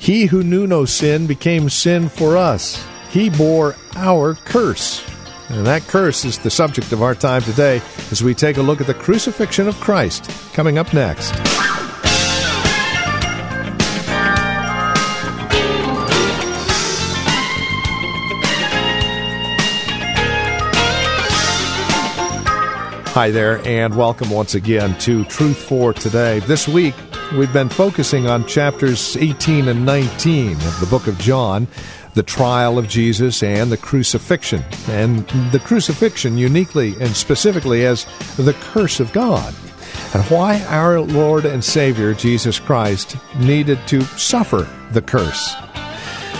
He who knew no sin became sin for us. He bore our curse. And that curse is the subject of our time today as we take a look at the crucifixion of Christ. Coming up next. Hi there, and welcome once again to Truth for Today. This week, we've been focusing on chapters 18 and 19 of the book of John, the trial of Jesus and the crucifixion, and the crucifixion uniquely and specifically as the curse of God, and why our Lord and Savior Jesus Christ needed to suffer the curse.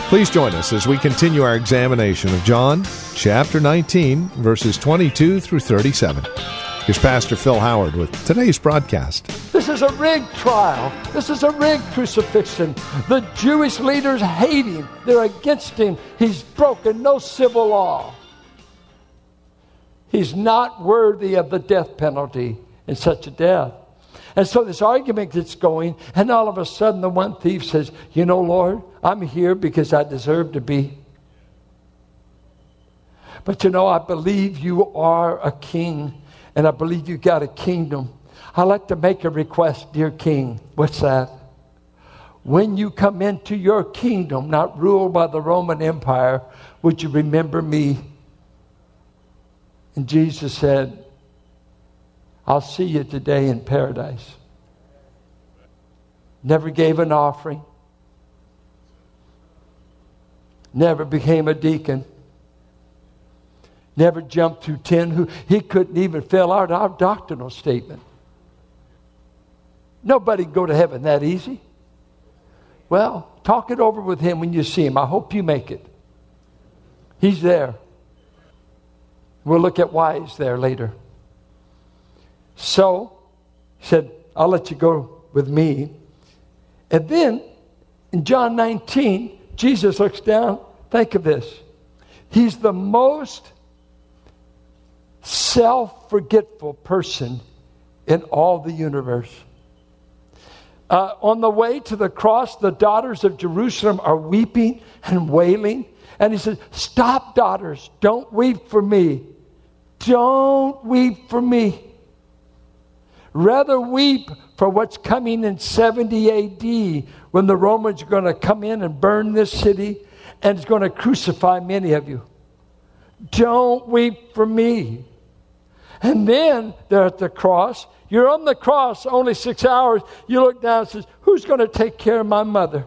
Please join us as we continue our examination of John chapter 19, verses 22 through 37. Here's Pastor Phil Howard with today's broadcast. This is a rigged trial. This is a rigged crucifixion. The Jewish leaders hate him. They're against him. He's broken no civil law. He's not worthy of the death penalty in such a death. And so this argument gets going, and all of a sudden the one thief says, You know, Lord, I'm here because I deserve to be. But you know, I believe you are a king and I believe you got a kingdom. I'd like to make a request, dear King. What's that? When you come into your kingdom, not ruled by the Roman Empire, would you remember me? And Jesus said, I'll see you today in paradise. Never gave an offering, never became a deacon never jumped through 10 who he couldn't even fill out our doctrinal statement. Nobody go to heaven that easy. Well talk it over with him when you see him. I hope you make it. He's there. We'll look at why he's there later. So he said i'll let you go with me. And then in john 19 jesus looks down. Think of this. He's the most self forgetful person in all the universe. Uh, on the way to the cross, the daughters of Jerusalem are weeping and wailing. And he says, Stop, daughters, don't weep for me. Don't weep for me. Rather weep for what's coming in 70 AD when the Romans are going to come in and burn this city and it's going to crucify many of you. Don't weep for me. And then they're at the cross. You're on the cross only six hours. You look down and says, Who's going to take care of my mother?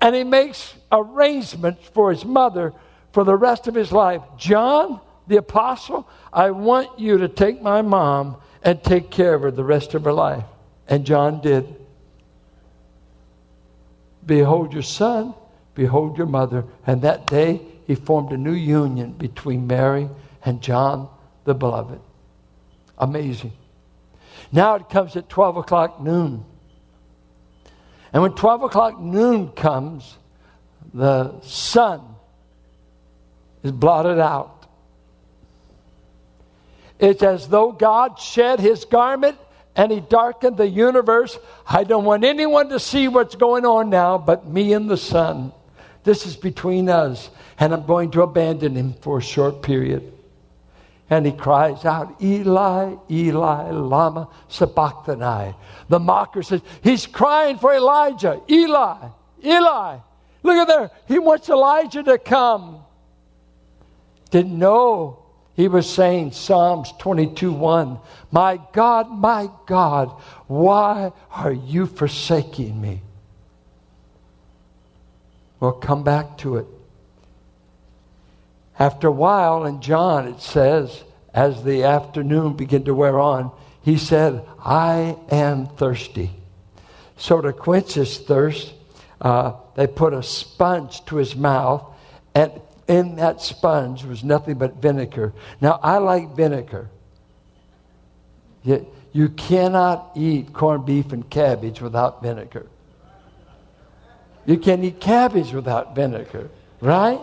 And he makes arrangements for his mother for the rest of his life. John, the apostle, I want you to take my mom and take care of her the rest of her life. And John did. Behold your son, behold your mother. And that day he formed a new union between Mary and John the Beloved. Amazing. Now it comes at 12 o'clock noon. And when 12 o'clock noon comes, the sun is blotted out. It's as though God shed his garment and he darkened the universe. I don't want anyone to see what's going on now but me and the sun. This is between us, and I'm going to abandon him for a short period. And he cries out, Eli, Eli, Lama Sabachthani. The mocker says, He's crying for Elijah. Eli, Eli. Look at there. He wants Elijah to come. Didn't know he was saying Psalms 22 1. My God, my God, why are you forsaking me? We'll come back to it. After a while, in John, it says, as the afternoon began to wear on, he said, I am thirsty. So to quench his thirst, uh, they put a sponge to his mouth, and in that sponge was nothing but vinegar. Now, I like vinegar. You, you cannot eat corned beef and cabbage without vinegar. You can't eat cabbage without vinegar, right?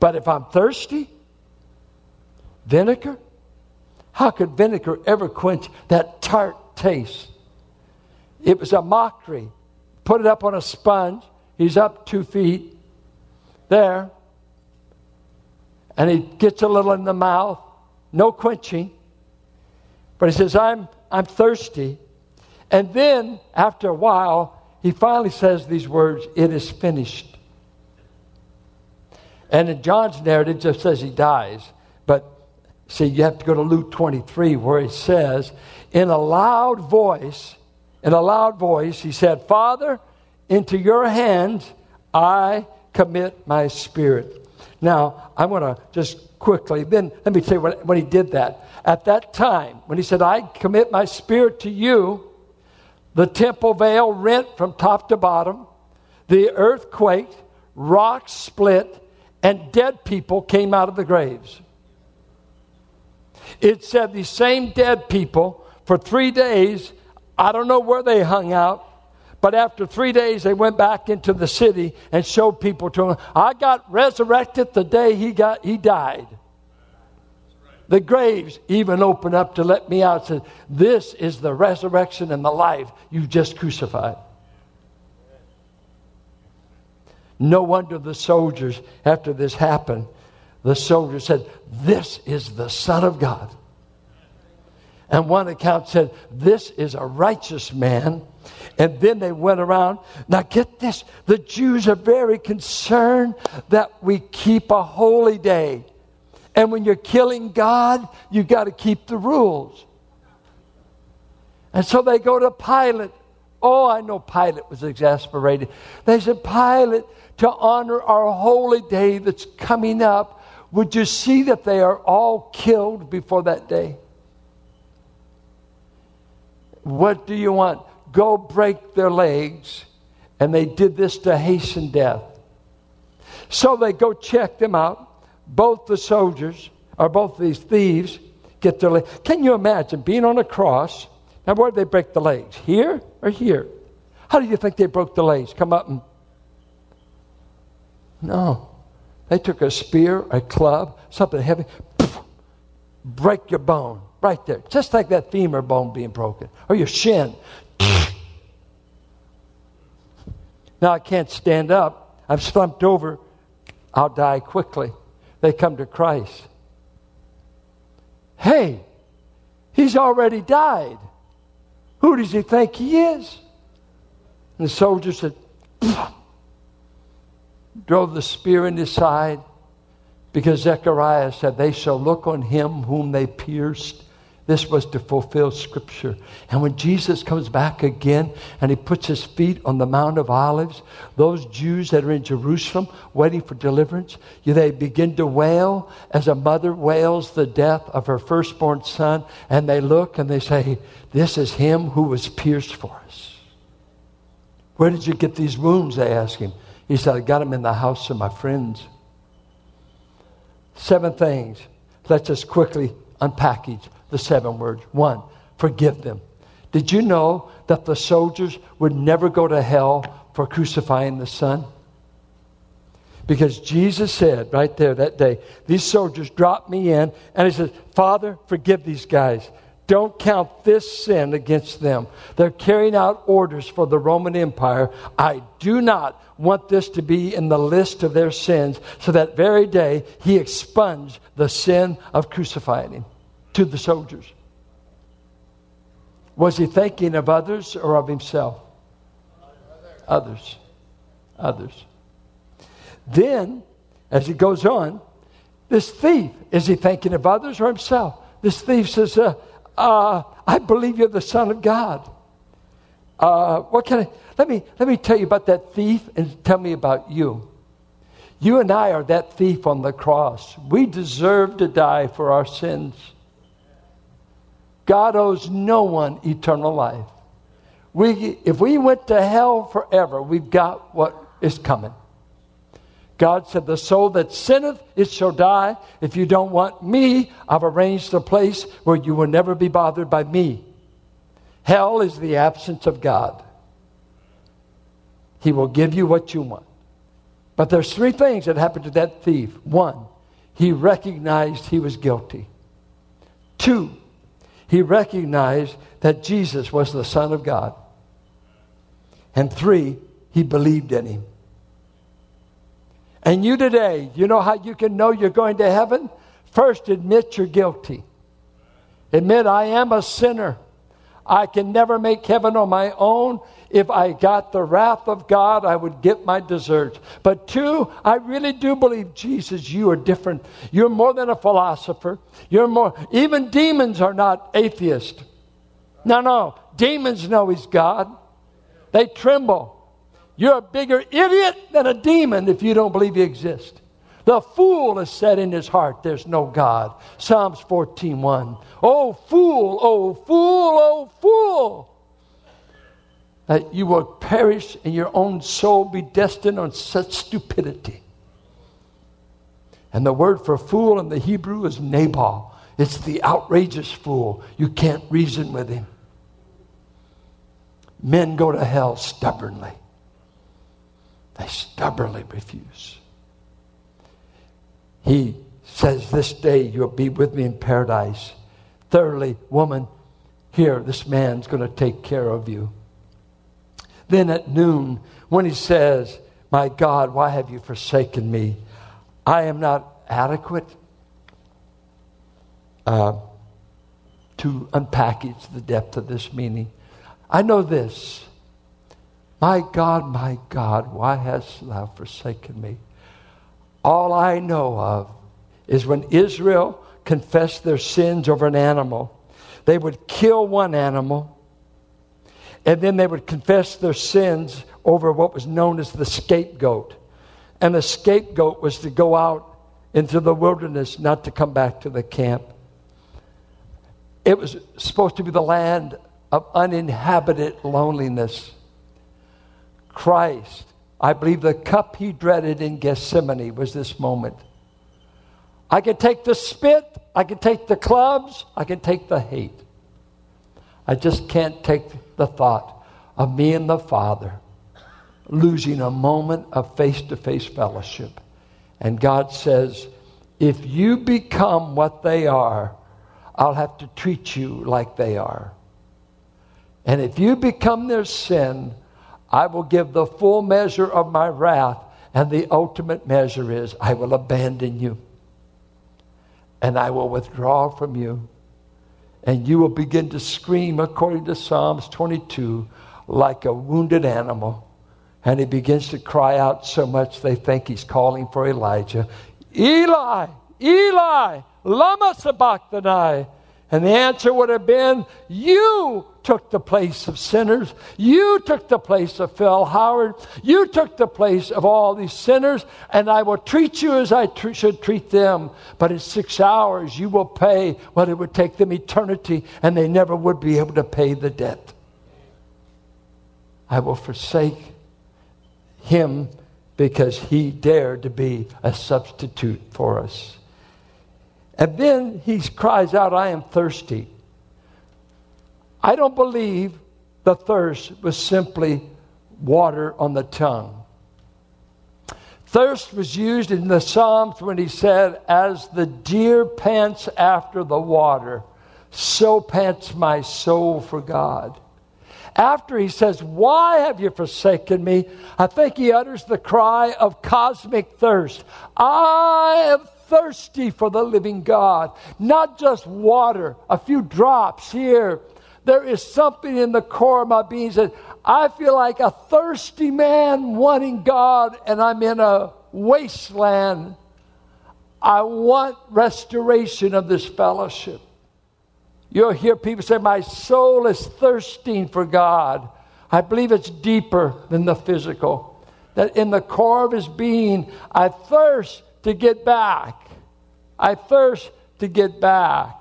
But if I'm thirsty, vinegar? How could vinegar ever quench that tart taste? It was a mockery. Put it up on a sponge. He's up two feet there. And he gets a little in the mouth. No quenching. But he says, I'm, I'm thirsty. And then, after a while, he finally says these words, It is finished. And in John's narrative, it just says he dies. But see, you have to go to Luke 23, where he says, in a loud voice, in a loud voice, he said, Father, into your hands I commit my spirit. Now, I want to just quickly, then let me tell you when, when he did that. At that time, when he said, I commit my spirit to you, the temple veil rent from top to bottom, the earth quaked, rocks split, and dead people came out of the graves. It said these same dead people for three days, I don't know where they hung out, but after three days, they went back into the city and showed people to him. I got resurrected the day he, got, he died. The graves even opened up to let me out. Said, "This is the resurrection and the life you just crucified." No wonder the soldiers, after this happened, the soldiers said, "This is the Son of God." And one account said, "This is a righteous man." And then they went around. Now, get this the Jews are very concerned that we keep a holy day. And when you're killing God, you've got to keep the rules. And so they go to Pilate. Oh, I know Pilate was exasperated. They said, Pilate, to honor our holy day that's coming up, would you see that they are all killed before that day? What do you want? Go break their legs. And they did this to hasten death. So they go check them out both the soldiers, or both these thieves, get their legs. Can you imagine being on a cross? Now, where did they break the legs? Here or here? How do you think they broke the legs? Come up and. No. They took a spear, a club, something heavy, poof, break your bone right there. Just like that femur bone being broken, or your shin. now I can't stand up. I'm slumped over. I'll die quickly they come to Christ. Hey, he's already died. Who does he think he is? And the soldier said, drove the spear in his side because Zechariah said, They shall look on him whom they pierced this was to fulfill Scripture. And when Jesus comes back again and he puts his feet on the Mount of Olives, those Jews that are in Jerusalem waiting for deliverance, they begin to wail as a mother wails the death of her firstborn son. And they look and they say, This is him who was pierced for us. Where did you get these wounds? They ask him. He said, I got them in the house of my friends. Seven things. Let's just quickly unpackage the seven words. One, forgive them. Did you know that the soldiers would never go to hell for crucifying the Son? Because Jesus said right there that day, these soldiers dropped me in, and he says, Father, forgive these guys. Don't count this sin against them. They're carrying out orders for the Roman Empire. I do not want this to be in the list of their sins. So that very day, he expunged the sin of crucifying him to the soldiers? Was he thinking of others or of himself? Others. Others. Then, as he goes on, this thief, is he thinking of others or himself? This thief says, uh, uh, I believe you're the Son of God. Uh, what can I, let me, let me tell you about that thief and tell me about you. You and I are that thief on the cross. We deserve to die for our sins. God owes no one eternal life. we, if we went to hell forever, we've got what is coming. God said, The soul that sinneth, it shall die. If you don't want me, I've arranged a place where you will never be bothered by me. Hell is the absence of God. He will give you what you want. But there's three things that happened to that thief. One, he recognized he was guilty. Two, he recognized that Jesus was the Son of God. And three, he believed in him. And you today, you know how you can know you're going to heaven? First, admit you're guilty. Admit, I am a sinner. I can never make heaven on my own. If I got the wrath of God, I would get my deserts. But two, I really do believe, Jesus, you are different. You're more than a philosopher. You're more, even demons are not atheists. No, no. Demons know He's God, they tremble. You're a bigger idiot than a demon if you don't believe He exists. The fool has said in his heart, There's no God. Psalms 14 1. Oh, fool, oh, fool, oh, fool. That you will perish and your own soul be destined on such stupidity. And the word for fool in the Hebrew is Nabal. It's the outrageous fool. You can't reason with him. Men go to hell stubbornly, they stubbornly refuse. He says, This day you'll be with me in paradise. Thirdly, woman, here, this man's going to take care of you. Then at noon, when he says, My God, why have you forsaken me? I am not adequate uh, to unpackage the depth of this meaning. I know this. My God, my God, why hast thou forsaken me? All I know of is when Israel confessed their sins over an animal, they would kill one animal, and then they would confess their sins over what was known as the scapegoat. And the scapegoat was to go out into the wilderness, not to come back to the camp. It was supposed to be the land of uninhabited loneliness. Christ I believe the cup he dreaded in Gethsemane was this moment. I can take the spit, I can take the clubs, I can take the hate. I just can't take the thought of me and the Father losing a moment of face to face fellowship. And God says, if you become what they are, I'll have to treat you like they are. And if you become their sin, I will give the full measure of my wrath, and the ultimate measure is I will abandon you, and I will withdraw from you, and you will begin to scream, according to Psalms 22, like a wounded animal. And he begins to cry out so much they think he's calling for Elijah Eli, Eli, Lama Sabachthani. And the answer would have been, You took the place of sinners. You took the place of Phil Howard. You took the place of all these sinners, and I will treat you as I tr- should treat them. But in six hours, you will pay what it would take them eternity, and they never would be able to pay the debt. I will forsake him because he dared to be a substitute for us. And then he cries out, I am thirsty. I don't believe the thirst was simply water on the tongue. Thirst was used in the Psalms when he said, As the deer pants after the water, so pants my soul for God. After he says, Why have you forsaken me? I think he utters the cry of cosmic thirst. I am thirsty for the living God. Not just water, a few drops here. There is something in the core of my being that I feel like a thirsty man wanting God, and I'm in a wasteland. I want restoration of this fellowship. You'll hear people say, My soul is thirsting for God. I believe it's deeper than the physical. That in the core of his being, I thirst to get back. I thirst to get back.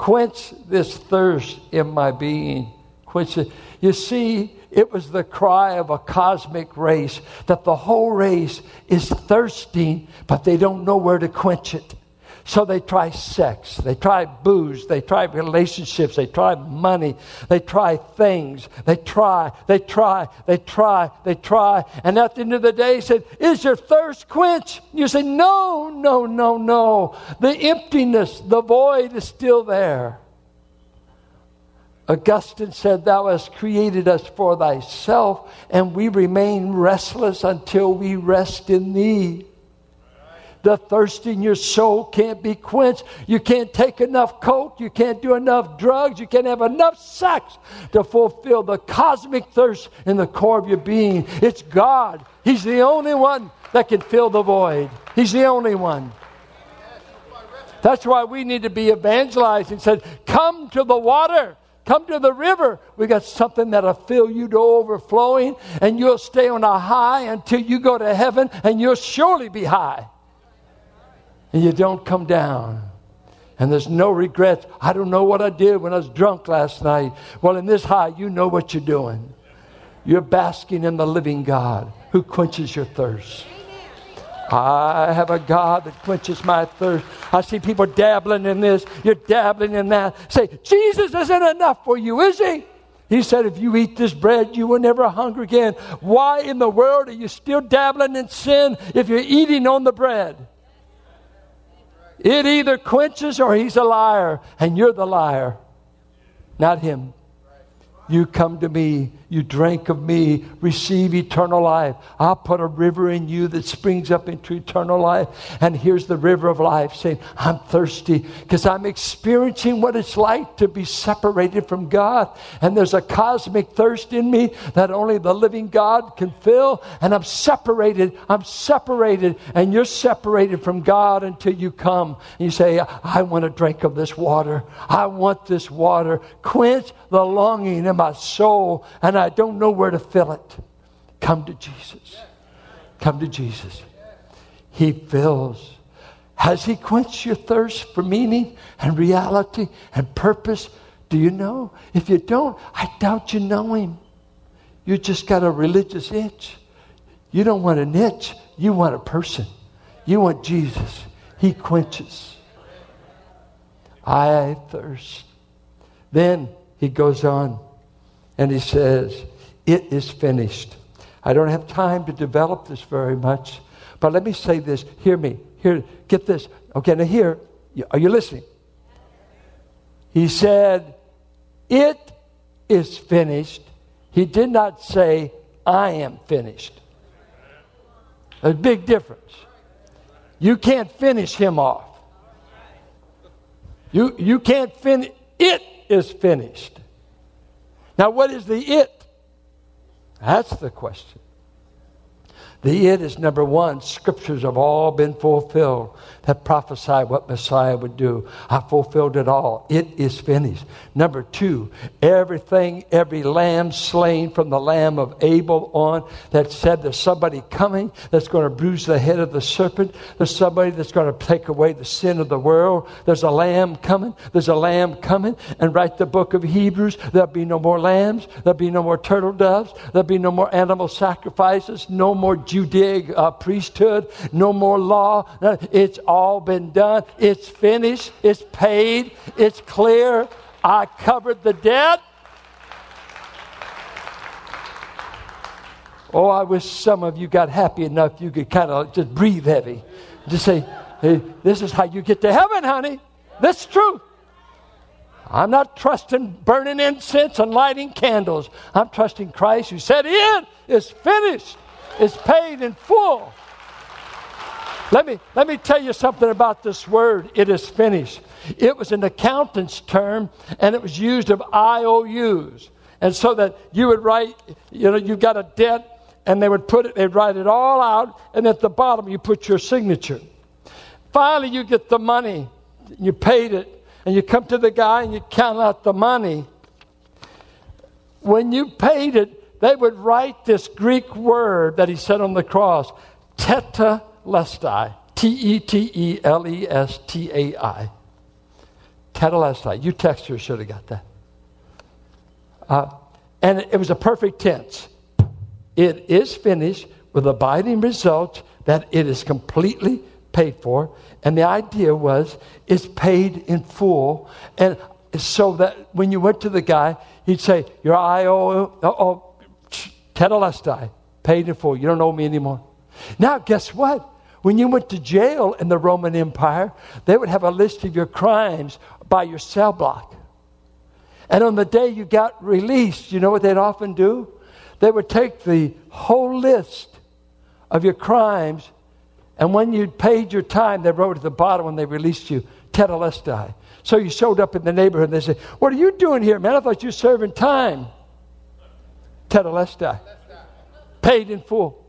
Quench this thirst in my being. quench it. You see, it was the cry of a cosmic race that the whole race is thirsting, but they don't know where to quench it. So they try sex, they try booze, they try relationships, they try money, they try things, they try, they try, they try, they try. And at the end of the day, he said, Is your thirst quenched? You say, No, no, no, no. The emptiness, the void is still there. Augustine said, Thou hast created us for thyself, and we remain restless until we rest in thee. The thirst in your soul can't be quenched. You can't take enough coke. You can't do enough drugs. You can't have enough sex to fulfill the cosmic thirst in the core of your being. It's God. He's the only one that can fill the void. He's the only one. That's why we need to be evangelizing. Said, come to the water. Come to the river. We got something that'll fill you to overflowing, and you'll stay on a high until you go to heaven, and you'll surely be high and you don't come down. And there's no regrets. I don't know what I did when I was drunk last night. Well, in this high, you know what you're doing. You're basking in the living God who quenches your thirst. I have a God that quenches my thirst. I see people dabbling in this, you're dabbling in that. Say, Jesus isn't enough for you, is he? He said, if you eat this bread, you will never hunger again. Why in the world are you still dabbling in sin if you're eating on the bread? It either quenches or he's a liar, and you're the liar, not him. You come to me, you drink of me, receive eternal life. I'll put a river in you that springs up into eternal life. And here's the river of life saying, I'm thirsty because I'm experiencing what it's like to be separated from God. And there's a cosmic thirst in me that only the living God can fill. And I'm separated. I'm separated. And you're separated from God until you come. And you say, I want to drink of this water. I want this water. Quench the longing in my soul. And I don't know where to fill it. Come to Jesus. Come to Jesus. He fills. Has He quenched your thirst for meaning and reality and purpose? Do you know? If you don't, I doubt you know Him. You just got a religious itch. You don't want an itch, you want a person. You want Jesus. He quenches. I thirst. Then he goes on and he says, It is finished. I don't have time to develop this very much, but let me say this. Hear me. Here, get this. Okay, now here, are you listening? He said, It is finished. He did not say, I am finished. A big difference. You can't finish him off. You, you can't finish. It is finished. Now, what is the it? That's the question. The it is number one, scriptures have all been fulfilled that prophesied what Messiah would do. I fulfilled it all. It is finished. Number two, everything, every lamb slain from the lamb of Abel on that said there's somebody coming that's going to bruise the head of the serpent. There's somebody that's going to take away the sin of the world. There's a lamb coming. There's a lamb coming. And write the book of Hebrews. There'll be no more lambs. There'll be no more turtle doves. There'll be no more animal sacrifices. No more Judaic uh, priesthood. No more law. It's all been done. It's finished. It's paid. It's clear. I covered the debt. Oh, I wish some of you got happy enough you could kind of just breathe heavy. Just say, hey, this is how you get to heaven, honey. That's true. I'm not trusting burning incense and lighting candles. I'm trusting Christ who said, It is finished. It's paid in full. Let me, let me tell you something about this word, it is finished. It was an accountant's term, and it was used of IOUs. And so that you would write, you know, you've got a debt, and they would put it, they'd write it all out, and at the bottom you put your signature. Finally, you get the money, you paid it, and you come to the guy and you count out the money. When you paid it, they would write this Greek word that he said on the cross, tetelestai. T E T E L E S T A I. Tetelestai. You texters should have got that. uh, and it was a perfect tense. It is finished with abiding results that it is completely paid for. And the idea was it's paid in full. And so that when you went to the guy, he'd say, Your IO, oh, tetelestai, paid in full. You don't owe me anymore. Now, guess what? When you went to jail in the Roman Empire, they would have a list of your crimes by your cell block. And on the day you got released, you know what they'd often do? They would take the whole list of your crimes, and when you'd paid your time, they wrote at the bottom when they released you, Tetelestai. So you showed up in the neighborhood and they said, What are you doing here, man? I thought you were serving time. Tetelestai. Paid in full.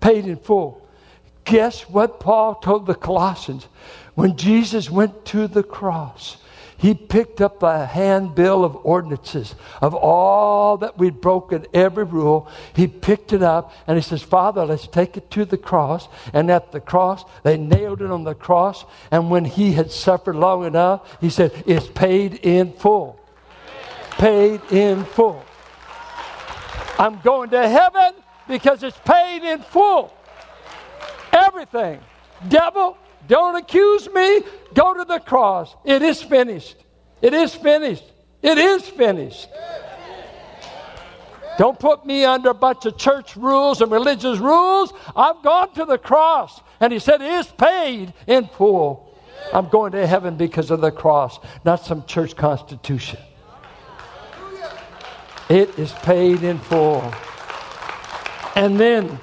Paid in full. Guess what Paul told the Colossians? When Jesus went to the cross, he picked up a handbill of ordinances of all that we'd broken, every rule. He picked it up and he says, Father, let's take it to the cross. And at the cross, they nailed it on the cross. And when he had suffered long enough, he said, It's paid in full. Paid in full. I'm going to heaven because it's paid in full. Everything. Devil, don't accuse me. Go to the cross. It is finished. It is finished. It is finished. Don't put me under a bunch of church rules and religious rules. I've gone to the cross. And he said, It is paid in full. I'm going to heaven because of the cross, not some church constitution. It is paid in full. And then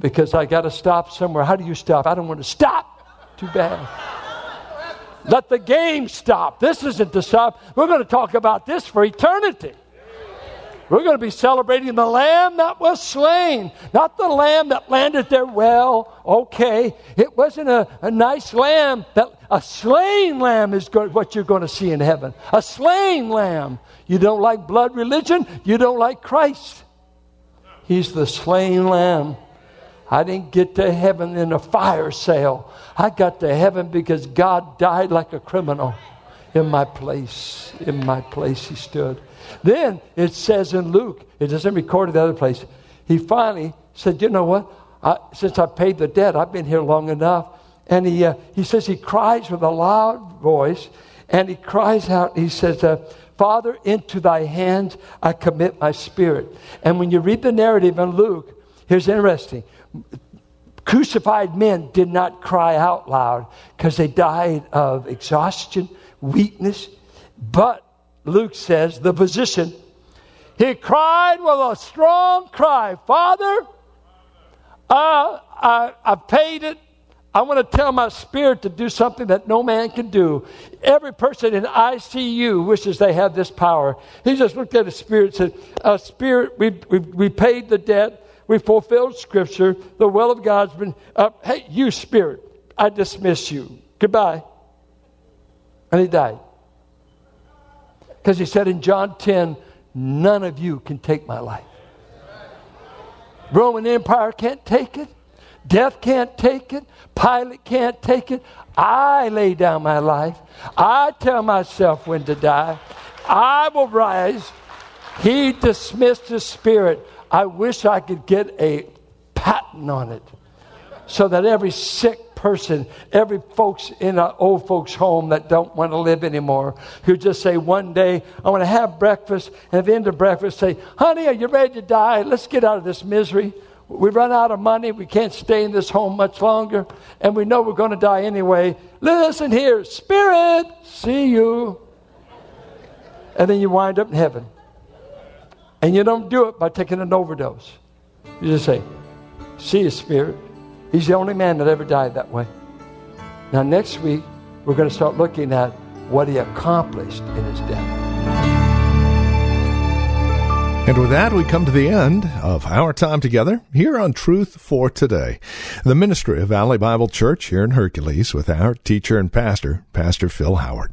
because I got to stop somewhere. How do you stop? I don't want to stop. Too bad. Let the game stop. This isn't to stop. We're going to talk about this for eternity. We're going to be celebrating the lamb that was slain, not the lamb that landed there well. Okay, it wasn't a, a nice lamb. That a slain lamb is what you're going to see in heaven. A slain lamb. You don't like blood religion. You don't like Christ. He's the slain lamb. I didn't get to heaven in a fire sale. I got to heaven because God died like a criminal in my place. In my place, He stood. Then it says in Luke, it doesn't record it the other place, he finally said, You know what? I, since I paid the debt, I've been here long enough. And he, uh, he says he cries with a loud voice, and he cries out, he says, uh, Father, into thy hands I commit my spirit. And when you read the narrative in Luke, here's interesting crucified men did not cry out loud because they died of exhaustion, weakness. But Luke says, the physician, he cried with a strong cry, Father, uh, I, I paid it. I want to tell my spirit to do something that no man can do. Every person in ICU wishes they had this power. He just looked at his spirit and said, uh, Spirit, we, we, we paid the debt. We fulfilled Scripture. The will of God's been up. Hey, you spirit, I dismiss you. Goodbye. And he died. Because he said in John 10, none of you can take my life. Roman Empire can't take it. Death can't take it. Pilate can't take it. I lay down my life. I tell myself when to die. I will rise. He dismissed his spirit. I wish I could get a patent on it so that every sick person, every folks in an old folks' home that don't want to live anymore, who just say one day, I want to have breakfast, and at the end of breakfast say, honey, are you ready to die? Let's get out of this misery. We've run out of money. We can't stay in this home much longer, and we know we're going to die anyway. Listen here, Spirit, see you. And then you wind up in heaven. And you don't do it by taking an overdose. You just say, See his spirit. He's the only man that ever died that way. Now, next week, we're going to start looking at what he accomplished in his death. And with that, we come to the end of our time together here on Truth for Today, the ministry of Valley Bible Church here in Hercules with our teacher and pastor, Pastor Phil Howard.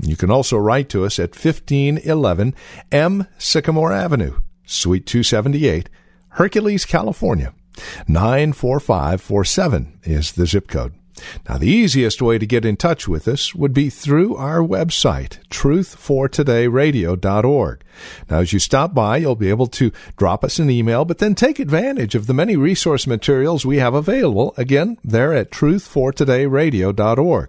You can also write to us at 1511 M Sycamore Avenue, Suite 278, Hercules, California. 94547 is the zip code. Now, the easiest way to get in touch with us would be through our website, truthfortodayradio.org. Now, as you stop by, you'll be able to drop us an email, but then take advantage of the many resource materials we have available, again, there at truthfortodayradio.org.